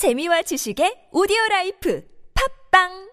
재미와 지식의 오디오 라이프 팝빵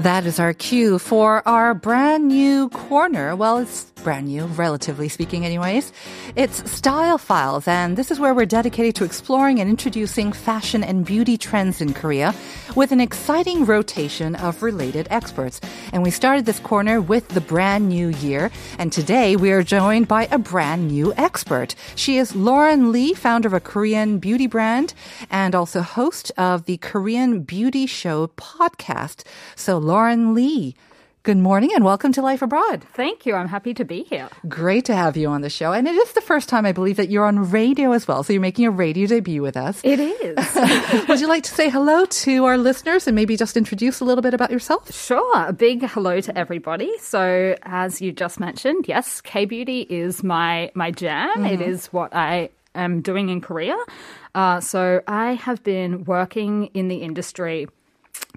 That is our cue for our brand new corner. Well, it's brand new, relatively speaking, anyways. It's Style Files, and this is where we're dedicated to exploring and introducing fashion and beauty trends in Korea with an exciting rotation of related experts. And we started this corner with the brand new year, and today we are joined by a brand new expert. She is Lauren Lee, founder of a Korean beauty brand and also host of the Korean Beauty Show podcast. So, Lauren Lee, Good morning and welcome to Life Abroad. Thank you. I'm happy to be here. Great to have you on the show. And it is the first time I believe that you're on radio as well. So you're making a radio debut with us. It is. Would you like to say hello to our listeners and maybe just introduce a little bit about yourself? Sure. A big hello to everybody. So as you just mentioned, yes, K beauty is my my jam. Mm-hmm. It is what I am doing in Korea. Uh, so I have been working in the industry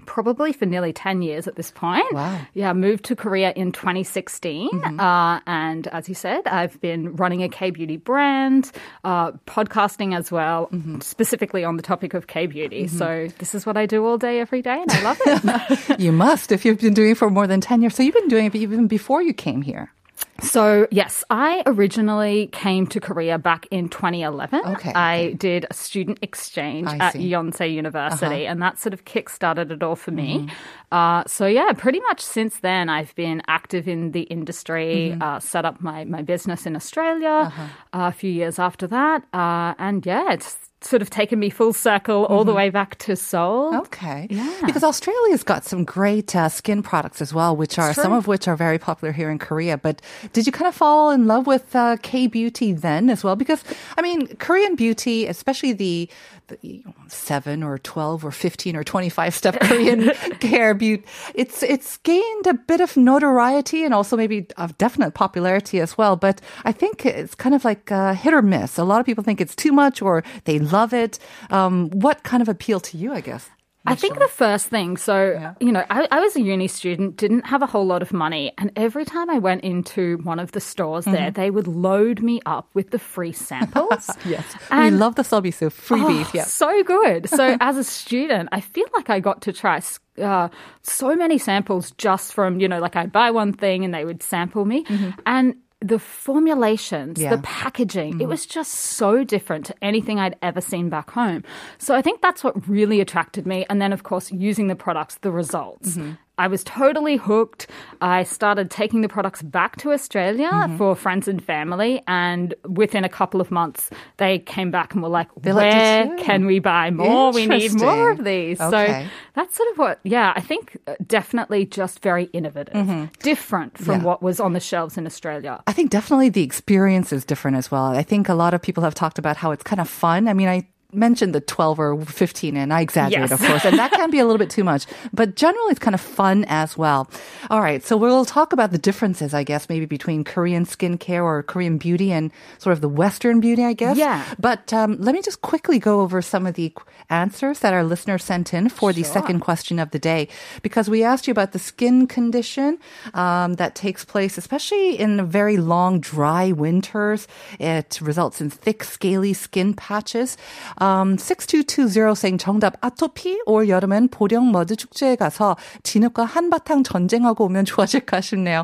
probably for nearly 10 years at this point. Wow. Yeah, moved to Korea in 2016. Mm-hmm. Uh, and as you said, I've been running a K beauty brand, uh, podcasting as well, mm-hmm. specifically on the topic of K beauty. Mm-hmm. So this is what I do all day, every day, and I love it. you must if you've been doing it for more than 10 years. So you've been doing it even before you came here. So, yes, I originally came to Korea back in 2011. Okay. I did a student exchange I at see. Yonsei University, Uh-huh. and that sort of kick-started it all for me. Mm-hmm. Uh, so, yeah, pretty much since then, I've been active in the industry, Mm-hmm. uh, set up my, my business in Australia Uh-huh. uh, a few years after that. Uh, and, yeah, it's sort of taken me full circle all the way back to Seoul. Mm-hmm. Okay. Yeah. Because Australia's got some great uh, skin products as well, which are some of which are very popular here in Korea. But did you kind of fall in love with uh, K beauty then as well? Because I mean, Korean beauty, especially the, the you know, seven or twelve or fifteen or twenty-five step Korean care beauty, it's it's gained a bit of notoriety and also maybe of definite popularity as well. But I think it's kind of like uh, hit or miss. A lot of people think it's too much or they love it. Um, what kind of appeal to you? I guess. I think the first thing, so, Yeah. you know, I, I was a uni student, didn't have a whole lot of money. And every time I went into one of the stores there, Mm-hmm. they would load me up with the free samples. Yes. And- we love the sobisu freebies. Oh, yeah. So good. So as a student, I feel like I got to try uh, so many samples just from, you know, like I'd buy one thing and they would sample me. And the formulations, Yeah. the packaging, it mm-hmm. was just so different to anything I'd ever seen back home. So I think that's what really attracted me. And then, of course, using the products, the results. Mm-hmm. I was totally hooked. I started taking the products back to Australia for friends and family. And within a couple of months, they came back and were like, They liked it where too. can we buy more? We need more of these. Okay. So that's sort of what, yeah, I think uh, definitely just very innovative, different from Yeah. what was on the shelves in Australia. I think definitely the experience is different as well. I think a lot of people have talked about how it's kind of fun. I mean, I mentioned the 12 or 15 and I exaggerate, Yes. of course, and that can be a little bit too much, but generally it's kind of fun as well. All right. So we'll talk about the differences, I guess, maybe between Korean skincare or Korean beauty and sort of the Western beauty, I guess. Yeah. But um, let me just quickly go over some of the answers that our listeners sent in for the second question of the day, because we asked you about the skin condition um, that takes place, especially in very long, dry winters. It results in thick, scaly skin patches. Um, 6220 saying 정답 아토피 올 여름엔 보령 머드 축제에 가서 진흙과 한바탕 전쟁하고 오면 좋아질까 싶네요.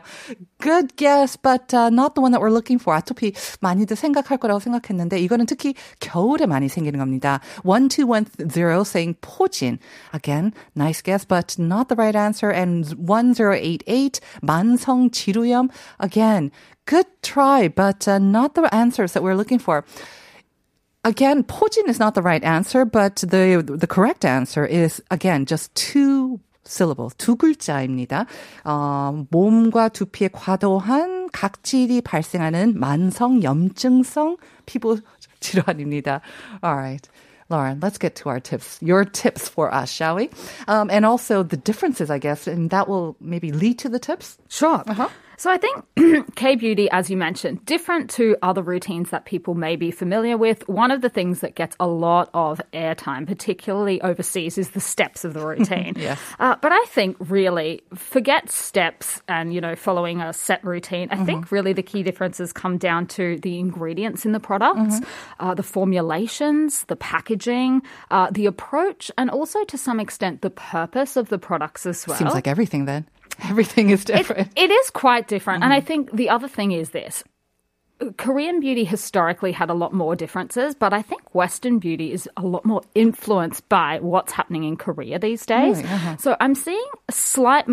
Good guess, but uh, not the one that we're looking for. 아토피 많이들 생각할 거라고 생각했는데 이거는 특히 겨울에 많이 생기는 겁니다. 1210 saying 포진. Again, nice guess, but not the right answer. And 1088 만성 지루염. Again, good try, but uh, not the answers that we're looking for. Again, 포진 is not the right answer, but the the correct answer is again just two syllables, 두 글자입니다. 어, 몸과 두피에 과도한 각질이 발생하는 만성 염증성 피부 질환입니다. All right. Lauren, let's get to our tips. Your tips for us, shall we? Um, and also the differences, I guess, and that will maybe lead to the tips. Sure. So I think K beauty, as you mentioned, different to other routines that people may be familiar with. One of the things that gets a lot of airtime, particularly overseas, is the steps of the routine. Yes. Uh, but I think really forget steps and you know following a set routine. I think really the key differences come down to the ingredients in the products, uh, the formulations, the packaging, uh, the approach, and also to some extent the purpose of the products as well. Seems like everything then. Everything is It- different. it is quite different. And I mm. think the other thing is this. Korean beauty historically had a lot more differences, but I think Western beauty is a lot more influenced by what's happening in Korea these days. So I'm seeing a slight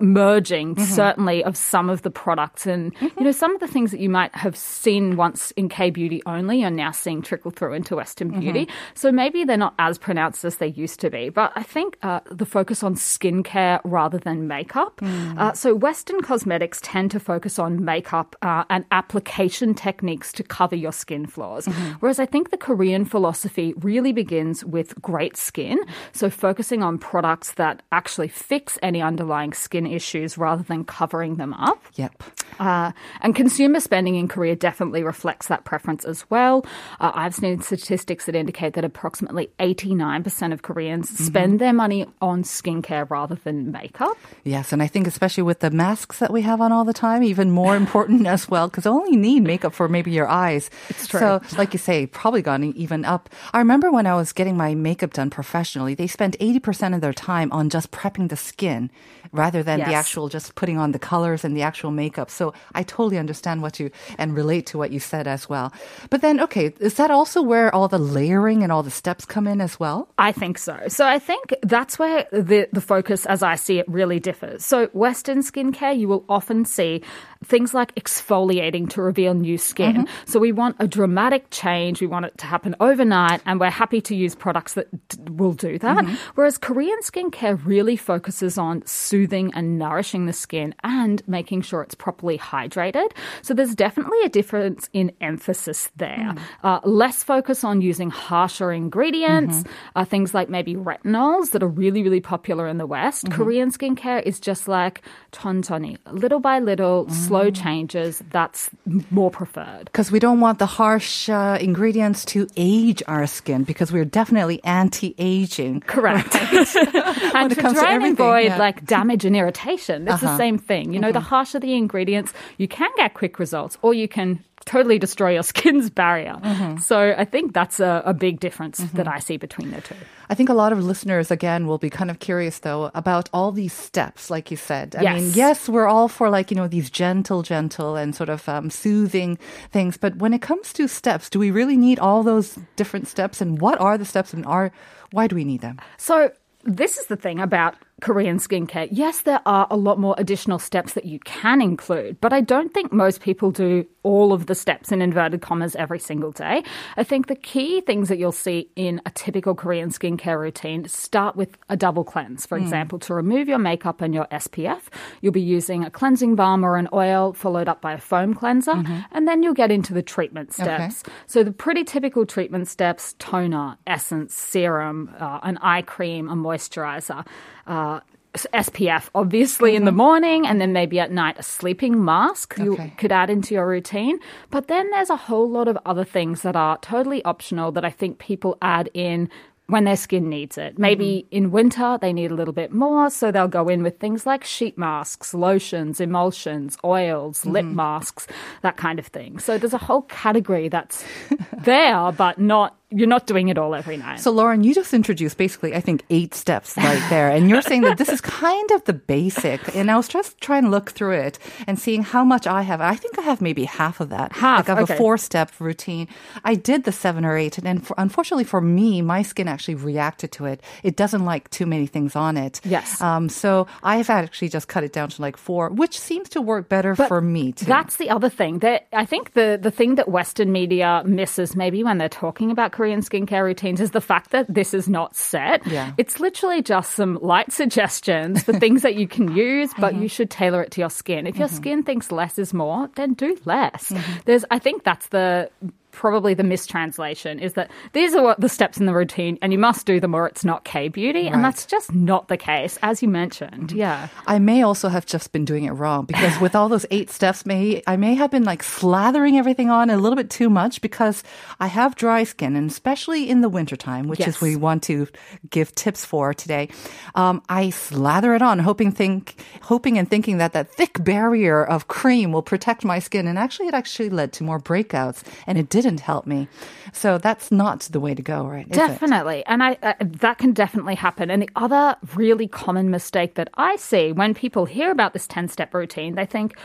merging, certainly, of some of the products. And, you know, some of the things that you might have seen once in K beauty only are now seeing trickle through into Western beauty. So maybe they're not as pronounced as they used to be. But I think uh, the focus on skincare rather than makeup. Uh, so Western cosmetics tend to focus on makeup uh, and application techniques to cover your skin flaws. Whereas I think the Korean philosophy really begins with great skin. So focusing on products that actually fix any underlying skin issues rather than covering them up. Yep. Uh, and consumer spending in Korea definitely reflects that preference as well. Uh, I've seen statistics that indicate that approximately 89% of Koreans spend their money on skincare rather than makeup. Yes, and I think especially with the masks that we have on all the time, even more important as well, because only need makeup for maybe your eyes. It's true. So, like you say, probably gone even up. I remember when I was getting my makeup done professionally, they spent 80% of their time on just prepping the skin rather than the actual just putting on the colors and the actual makeup. So I totally understand what you and relate to what you said as well. But then, okay, is that also where all the layering and all the steps come in as well? I think so. So I think that's where the, the focus, as I see it, really differs. So Western skincare, you will often see things like exfoliating to reveal new new skin. Mm-hmm. So we want a dramatic change. We want it to happen overnight, and we're happy to use products that d- will do that. Mm-hmm. Whereas Korean skincare really focuses on soothing and nourishing the skin and making sure it's properly hydrated. So there's definitely a difference in emphasis there. Mm-hmm. Uh, less focus on using harsher ingredients, mm-hmm. uh, things like maybe retinols that are really, really popular in the West. Mm-hmm. Korean skincare is just like tontoni, little by little, mm. slow changes. That's more preferred. Because we don't want the harsh uh, ingredients to age our skin because we're definitely anti-aging. Correct. and it to try and avoid yeah. Uh-huh. like damage and irritation, it's the same thing. You know, the harsher the ingredients, you can get quick results, or you can totally destroy your skin's barrier. Mm-hmm. So I think that's a, a big difference that I see between the two. I think a lot of listeners, again, will be kind of curious, though, about all these steps, like you said. I mean, Yes. yes, we're all for, like, you know, these gentle, gentle and sort of um, soothing things. But when it comes to steps, do we really need all those different steps? And what are the steps and are, why do we need them? So this is the thing about Korean skincare. Yes, there are a lot more additional steps that you can include, but I don't think most people do all of the steps in inverted commas every single day. I think the key things that you'll see in a typical Korean skincare routine start with a double cleanse. For example, to remove your makeup and your SPF, you'll be using a cleansing balm or an oil followed up by a foam cleanser, and then you'll get into the treatment steps. So the pretty typical treatment steps: toner, essence, serum, uh, an eye cream, a moisturizer. Uh, SPF, obviously, in the mm-hmm. morning, and then maybe at night, a sleeping mask you could add into your routine. But then there's a whole lot of other things that are totally optional that I think people add in when their skin needs it. Maybe mm-hmm. in winter, they need a little bit more, so they'll go in with things like sheet masks, lotions, emulsions, oils, lip mm-hmm. masks, that kind of thing. So there's a whole category that's there, but not you're not doing it all every night. So, Lauren, you just introduced basically, I think, eight steps right there. And you're saying that this is kind of the basic. And I was just trying to look through it and seeing how much I have. I think I have maybe half of that. Half, Like I have okay. a four step routine. I did the seven or eight. And then for, unfortunately for me, my skin actually reacted to it. It doesn't like too many things on it. Yes. Um, so I've actually just cut it down to like four, which seems to work better But for me too. That's the other thing. That I think the the thing that Western media misses maybe when they're talking about Korean skincare routines is the fact that this is not set. Yeah. It's literally just some light suggestions for things that you can use, but Mm-hmm. you should tailor it to your skin. If your skin thinks less is more, then do less. Mm-hmm. There's I think that's the probably the mistranslation is that these are what the steps in the routine and you must do them or it's not K beauty. And that's just not the case, as you mentioned. Yeah. I may also have just been doing it wrong because with all those eight steps, may I may have been like slathering everything on a little bit too much because I have dry skin, and especially in the wintertime, which Yes. is we want to give tips for today. Um, I slather it on, hoping think hoping and thinking that that thick barrier of cream will protect my skin, and actually, it actually led to more breakouts, and it didn't help me. So that's not the way to go, right? Definitely. And I uh, that can definitely happen. And the other really common mistake that I see when people hear about this 10-step routine, they think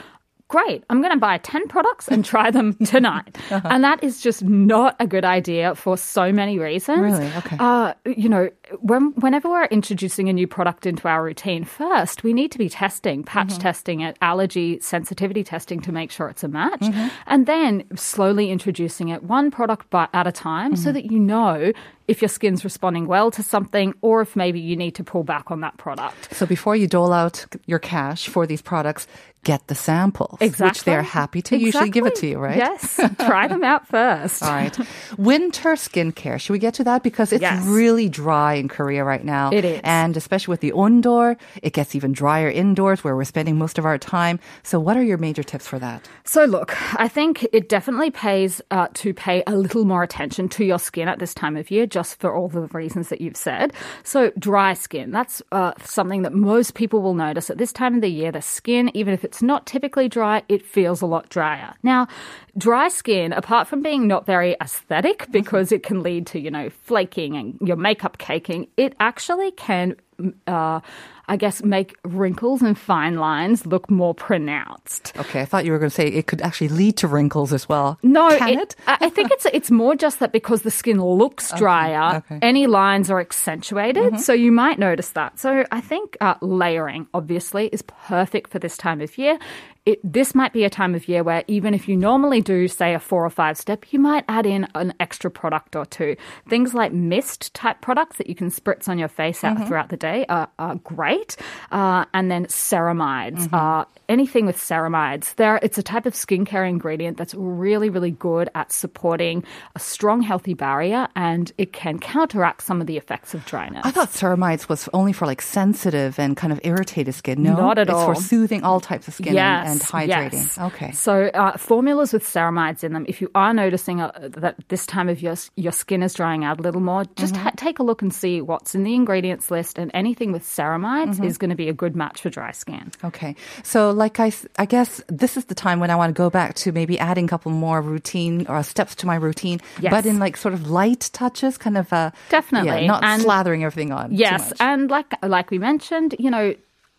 Great, I'm going to buy 10 products and try them tonight. Uh-huh. And that is just not a good idea for so many reasons. Really? Okay. Uh, you know, when, whenever we're introducing a new product into our routine, first we need to be testing, patch Mm-hmm. testing it, allergy sensitivity testing to make sure it's a match, Mm-hmm. and then slowly introducing it one product at a time so Mm-hmm. that you know if your skin's responding well to something or if maybe you need to pull back on that product. So before you dole out your cash for these products, get the samples, which they're happy to usually give it to you, right? Yes. Try them out first. All right. Winter skincare. Should we get to that? Because it's Yes. really dry in Korea right now. It is. And especially with the ondol, it gets even drier indoors where we're spending most of our time. So what are your major tips for that? So, look, I think it definitely pays uh, to pay a little more attention to your skin at this time of year, just for all the reasons that you've said. So, dry skin, that's uh, something that most people will notice at this time of the year. The skin, even if it's not typically dry, it feels a lot drier. Now, dry skin, apart from being not very aesthetic, because it can lead to, you know, flaking and your makeup caking, it actually can. Uh, I guess make wrinkles and fine lines look more pronounced. Okay, I thought you were going to say it could actually lead to wrinkles as well. No, Can it? I I think it's it's more just that because the skin looks drier, okay. any lines are accentuated, so you might notice that. So I think uh, layering obviously is perfect for this time of year. It, this might be a time of year where even if you normally do say a four or five step, you might add in an extra product or two. Things like mist type products that you can spritz on your face out throughout the day are, are great, uh, and then ceramides. Uh, anything with ceramides, there it's a type of skincare ingredient that's really really good at supporting a strong healthy barrier, and it can counteract some of the effects of dryness. I thought ceramides was only for like sensitive and kind of irritated skin. No, Not at it's all. for soothing all types of skin and, and Yes, hydrating. yes. Okay. So uh, formulas with ceramides in them. If you are noticing uh, that this time of year your skin is drying out a little more, just Mm-hmm. ha- take a look and see what's in the ingredients list. And anything with ceramides Mm-hmm. is going to be a good match for dry skin. Okay. So, like I, I guess this is the time when I want to go back to maybe adding a couple more routine or steps to my routine, Yes. but in like sort of light touches, kind of, uh, Definitely. yeah, not And- slathering everything on. Yes, and like like we mentioned, you know.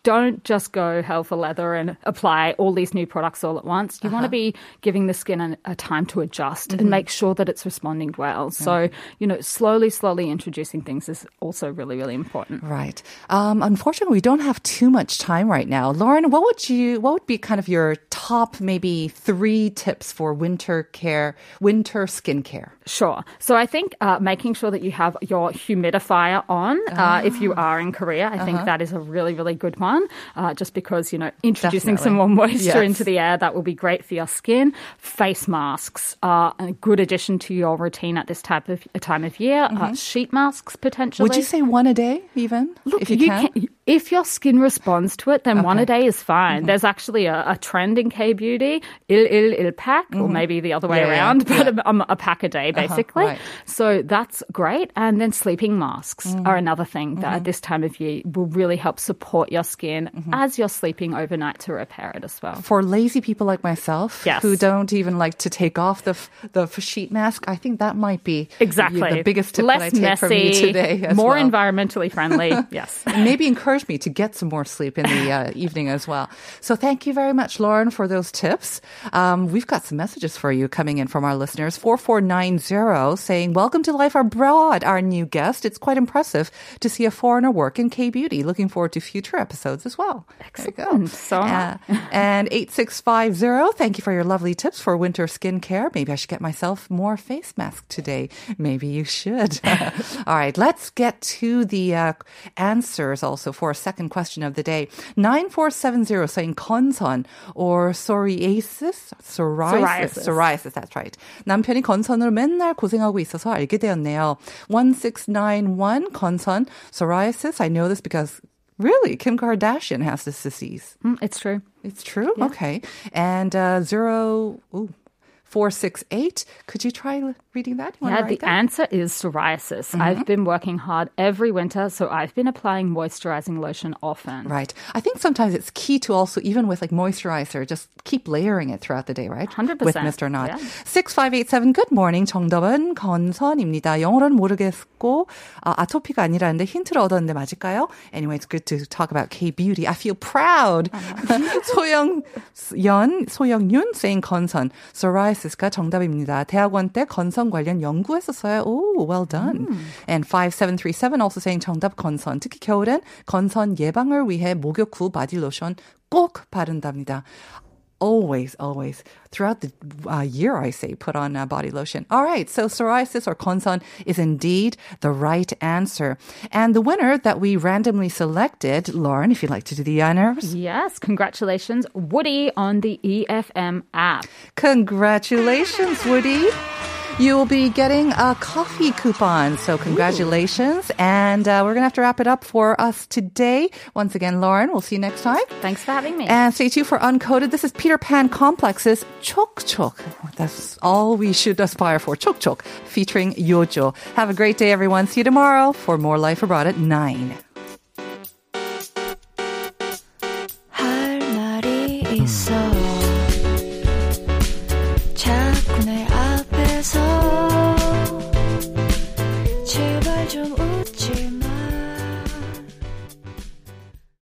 Don't just go hell for leather and apply all these new products all at once. You want Uh-huh. to be giving the skin a, a time to adjust Mm-hmm. and make sure that it's responding well. So, you know, slowly, slowly introducing things is also really, really important. Right. Um, unfortunately, we don't have too much time right now. Lauren, what would you, what would be kind of your top maybe three tips for winter care, winter skincare? Sure. So I think uh, making sure that you have your humidifier on uh, if you are in Korea, I think that is a really, really good one. Uh, just because, you know, introducing some more moisture Yes. into the air, that will be great for your skin. Face masks are a good addition to your routine at this type of time of year. Uh, sheet masks, potentially. Would you say one a day even? Look, if you, can? If your skin responds to it, then one a day is fine. Mm-hmm. There's actually a, a trend in K beauty, il il il pack, or maybe the other way Mm-hmm. Yeah, yeah, around, but yeah. Uh-huh, a, a pack a day basically. right. So that's great. And then sleeping masks Mm-hmm. are another thing that at this time of year will really help support your skin Mm-hmm. as you're sleeping overnight to repair it as well. for lazy people like myself Yes. who don't even like to take off the f- the sheet mask, I think that might be Exactly. the biggest tip Less that I take messy, from you today. As more well. environmentally friendly. yes. maybe encourage me to get some more sleep in the uh, evening as well. So thank you very much, Lauren, for those tips. Um, we've got some messages for you coming in from our listeners. 4490 saying, Welcome to Life Abroad, our new guest. It's quite impressive to see a foreigner work in K Beauty. Looking forward to future episodes as well. Excellent. So. Uh, and 8650, thank you for your lovely tips for winter skincare. Maybe I should get myself more face mask today. Maybe you should. All right, let's get to the uh, answers also for for a second question of the day. 9470 saying 건선 or psoriasis? Psoriasis. Psoriasis. Psoriasis, that's right. 남편이 건선으로 맨날 고생하고 있어서 알게 되었네요. 1691 건선, psoriasis. I know this because really, Kim Kardashian has this disease. Mm, it's true. It's true? Okay. And uh, zero, ooh, 468. Could you try reading that? You wanna Yeah, write the that? answer is psoriasis. I've been working hard every winter, so I've been applying moisturizing lotion often. Right. I think sometimes it's key to also, even with like moisturizer, just keep layering it throughout the day, right? 100%. With Mr. Not. Yeah. 6587, good morning. 정답은 건선입니다. 영어로는 모르겠고, 아, 아토피가 아니라는데 힌트를 얻었는데 맞을까요? Anyway, it's good to talk about K-beauty. I feel proud. 소영연, 소영윤 saying 건선. psoriasis가 정답입니다. 대학원 때 건선 관련 연구했었어요. 오, well done. And 5737 also saying 정답 건선. 특히 겨울엔 건선 예방을 위해 목욕 후 바디로션 꼭 바른답니다. Always, always. Throughout the uh, year, I say, put on uh, body lotion. All right, so psoriasis or konsan is indeed the right answer. And the winner that we randomly selected, Lauren, if you'd like to do the honors. Yes, congratulations, Woody on the EFM app. Congratulations, Woody. You will be getting a coffee coupon. So congratulations. And uh, we're going to have to wrap it up for us today. Once again, Lauren, we'll see you next time. Thanks for having me. And stay tuned for Uncoded. This is Peter Pan Complex's Chok Chok. That's all we should aspire for. Chok Chok, featuring Yojo. Have a great day, everyone. See you tomorrow for more Life Abroad at 9.